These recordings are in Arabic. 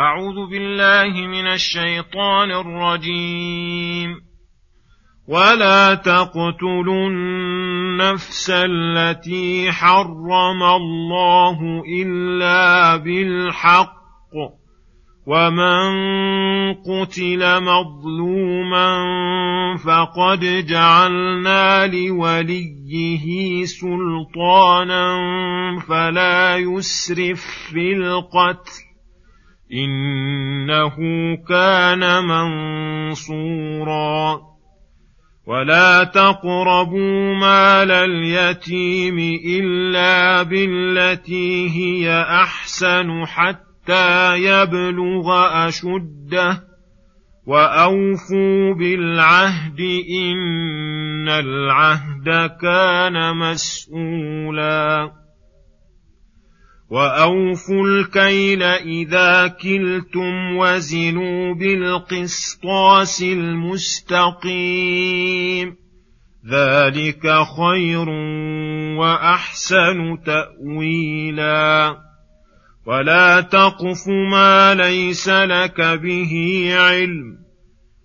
أعوذ بالله من الشيطان الرجيم. ولا تقتلوا النفس التي حرم الله إلا بالحق. ومن قتل مظلوما فقد جعلنا لوليه سلطانا فلا يسرف في القتل. إنه كان منصورا. ولا تقربوا مال اليتيم إلا بالتي هي أحسن حتى يبلغ أشده. وأوفوا بالعهد إن العهد كان مسؤولا. واوفوا الكيل اذا كلتم وزنوا بالقسطاس المستقيم ذلك خير واحسن تاويلا ولا تقف ما ليس لك به علم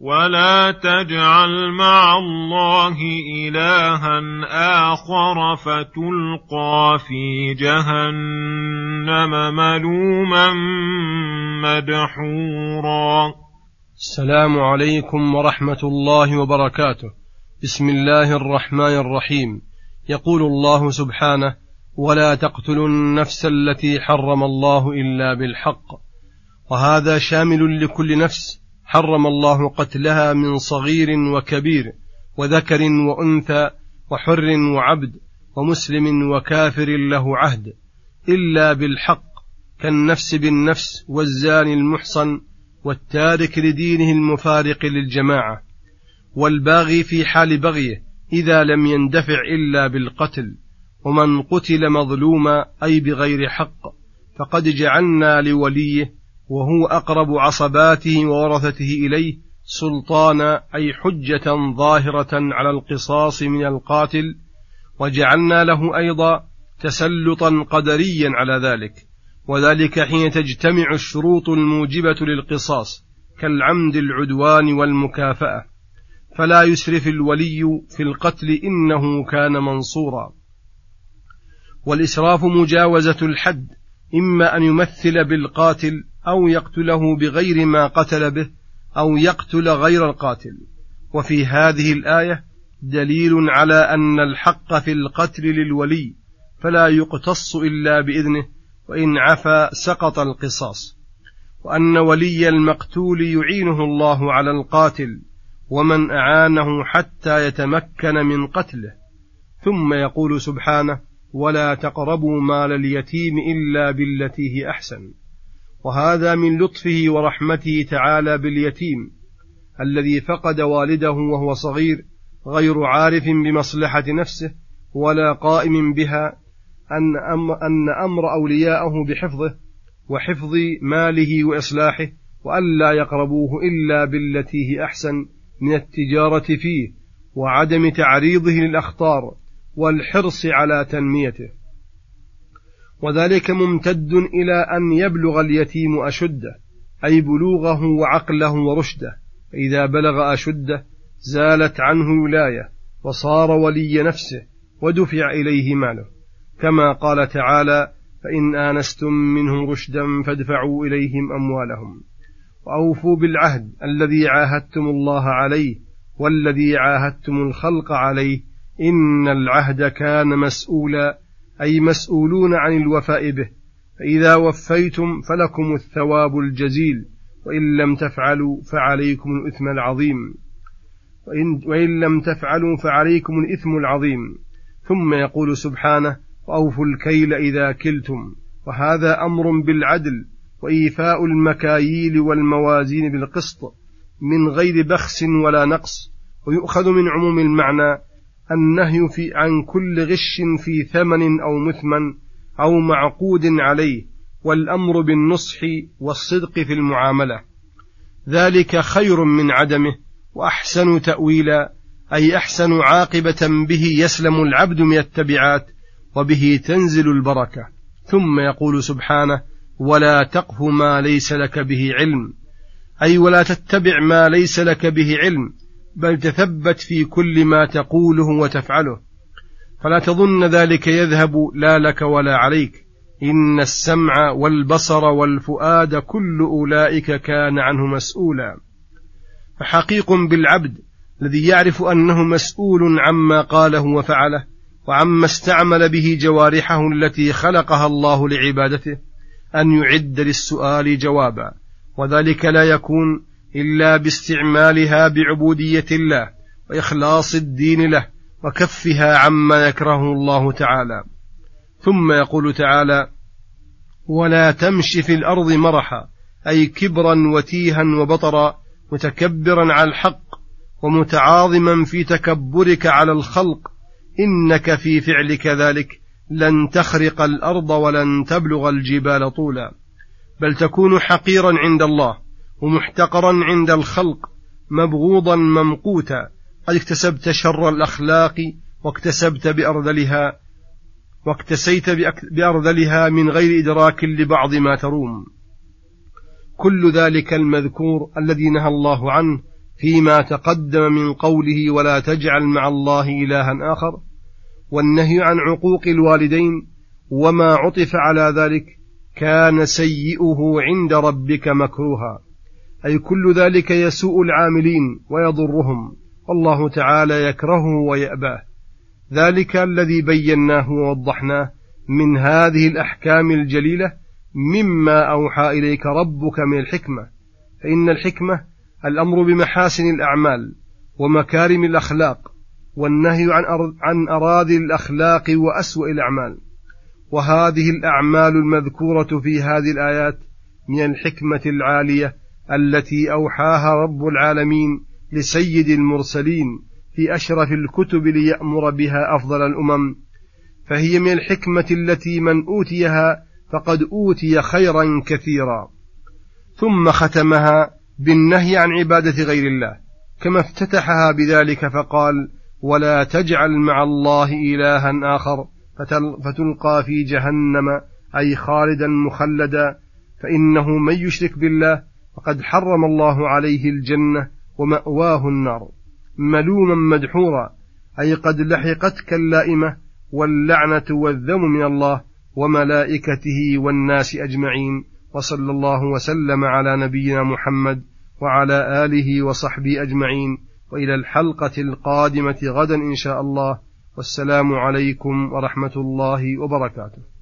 ولا تجعل مع الله الها اخر فتلقى في جهنم ملوما مدحورا. السلام عليكم ورحمة الله وبركاته. بسم الله الرحمن الرحيم. يقول الله سبحانه ولا تقتلوا النفس التي حرم الله الا بالحق. وهذا شامل لكل نفس. حرم الله قتلها من صغير وكبير وذكر وأنثى وحر وعبد ومسلم وكافر له عهد إلا بالحق كالنفس بالنفس والزاني المحصن والتارك لدينه المفارق للجماعة والباغي في حال بغيه إذا لم يندفع إلا بالقتل ومن قتل مظلوما أي بغير حق فقد جعلنا لوليه وهو أقرب عصباته وورثته إليه سلطانا أي حجة ظاهرة على القصاص من القاتل وجعلنا له أيضا تسلطا قدريا على ذلك وذلك حين تجتمع الشروط الموجبة للقصاص كالعمد العدوان والمكافأة فلا يسرف الولي في القتل إنه كان منصورا. والإسراف مجاوزة الحد إما أن يمثل بالقاتل أو يقتله بغير ما قتل به أو يقتل غير القاتل. وفي هذه الآية دليل على أن الحق في القتل للولي فلا يقتص إلا بإذنه وإن عفا سقط القصاص. وأن ولي المقتول يعينه الله على القاتل ومن أعانه حتى يتمكن من قتله. ثم يقول سبحانه ولا تقربوا مال اليتيم إلا بالتي هي أحسن. وهذا من لطفه ورحمته تعالى باليتيم الذي فقد والده وهو صغير غير عارف بمصلحة نفسه ولا قائم بها أن, أن أمر أولياءه بحفظه وحفظ ماله وإصلاحه وألا يقربوه إلا بالتي هي أحسن من التجارة فيه وعدم تعريضه للأخطار والحرص على تنميته. وذلك ممتد إلى أن يبلغ اليتيم أشده أي بلوغه وعقله ورشده. فإذا بلغ أشده زالت عنه ولاية وصار ولي نفسه ودفع إليه ماله. كما قال تعالى فإن آنستم منهم رشدا فادفعوا إليهم أموالهم. وأوفوا بالعهد الذي عاهدتم الله عليه والذي عاهدتم الخلق عليه إن العهد كان مسؤولا أي مسؤولون عن الوفاء به. فإذا وفيتم فلكم الثواب الجزيل وإن لم تفعلوا فعليكم الإثم العظيم. وإن, وإن لم تفعلوا فعليكم الإثم العظيم. ثم يقول سبحانه وأوفوا الكيل إذا كلتم. وهذا أمر بالعدل وإيفاء المكاييل والموازين بالقسط من غير بخس ولا نقص ويؤخذ من عموم المعنى النهي في عن كل غش في ثمن أو مثمن أو معقود عليه والأمر بالنصح والصدق في المعاملة. ذلك خير من عدمه وأحسن تأويلا أي أحسن عاقبة به يسلم العبد من التبعات وبه تنزل البركة. ثم يقول سبحانه ولا تقف ما ليس لك به علم أي ولا تتبع ما ليس لك به علم بل تثبت في كل ما تقوله وتفعله. فلا تظن ذلك يذهب لا لك ولا عليك. إن السمع والبصر والفؤاد كل أولئك كان عنه مسؤولا. فحقيق بالعبد الذي يعرف أنه مسؤول عما قاله وفعله وعما استعمل به جوارحه التي خلقها الله لعبادته أن يعد للسؤال جوابا. وذلك لا يكون إلا باستعمالها بعبودية الله وإخلاص الدين له وكفها عما يكرهه الله تعالى. ثم يقول تعالى ولا تمش في الأرض مرحا أي كبرا وتيها وبطرا متكبرا على الحق ومتعاظما في تكبرك على الخلق إنك في فعلك ذلك لن تخرق الأرض ولن تبلغ الجبال طولا. بل تكون حقيرا عند الله ومحتقرا عند الخلق مبغوضا ممقوتا. قد اكتسبت شر الأخلاق واكتسبت بأرذلها واكتسيت بأرذلها من غير إدراك لبعض ما تروم. كل ذلك المذكور الذي نهى الله عنه فيما تقدم من قوله ولا تجعل مع الله إلها آخر والنهي عن عقوق الوالدين وما عطف على ذلك كان سيئه عند ربك مكروها. أي كل ذلك يسوء العاملين ويضرهم. والله تعالى يكرهه ويأباه. ذلك الذي بيناه ووضحناه من هذه الأحكام الجليلة مما أوحى إليك ربك من الحكمة. فإن الحكمة الأمر بمحاسن الأعمال ومكارم الأخلاق والنهي عن أراذل الأخلاق وأسوأ الأعمال. وهذه الأعمال المذكورة في هذه الآيات من الحكمة العالية التي أوحاها رب العالمين لسيد المرسلين في أشرف الكتب ليأمر بها أفضل الأمم فهي من الحكمة التي من أوتيها فقد أوتي خيرا كثيرا. ثم ختمها بالنهي عن عبادة غير الله كما افتتحها بذلك فقال ولا تجعل مع الله إلها آخر فتلقى في جهنم أي خالدا مخلدا فإنه من يشرك بالله فقد حرم الله عليه الجنة ومأواه النار. ملوما مدحورا أي قد لحقتك اللائمة واللعنة والذم من الله وملائكته والناس أجمعين. وصلى الله وسلم على نبينا محمد وعلى آله وصحبه أجمعين. وإلى الحلقة القادمة غدا إن شاء الله. والسلام عليكم ورحمة الله وبركاته.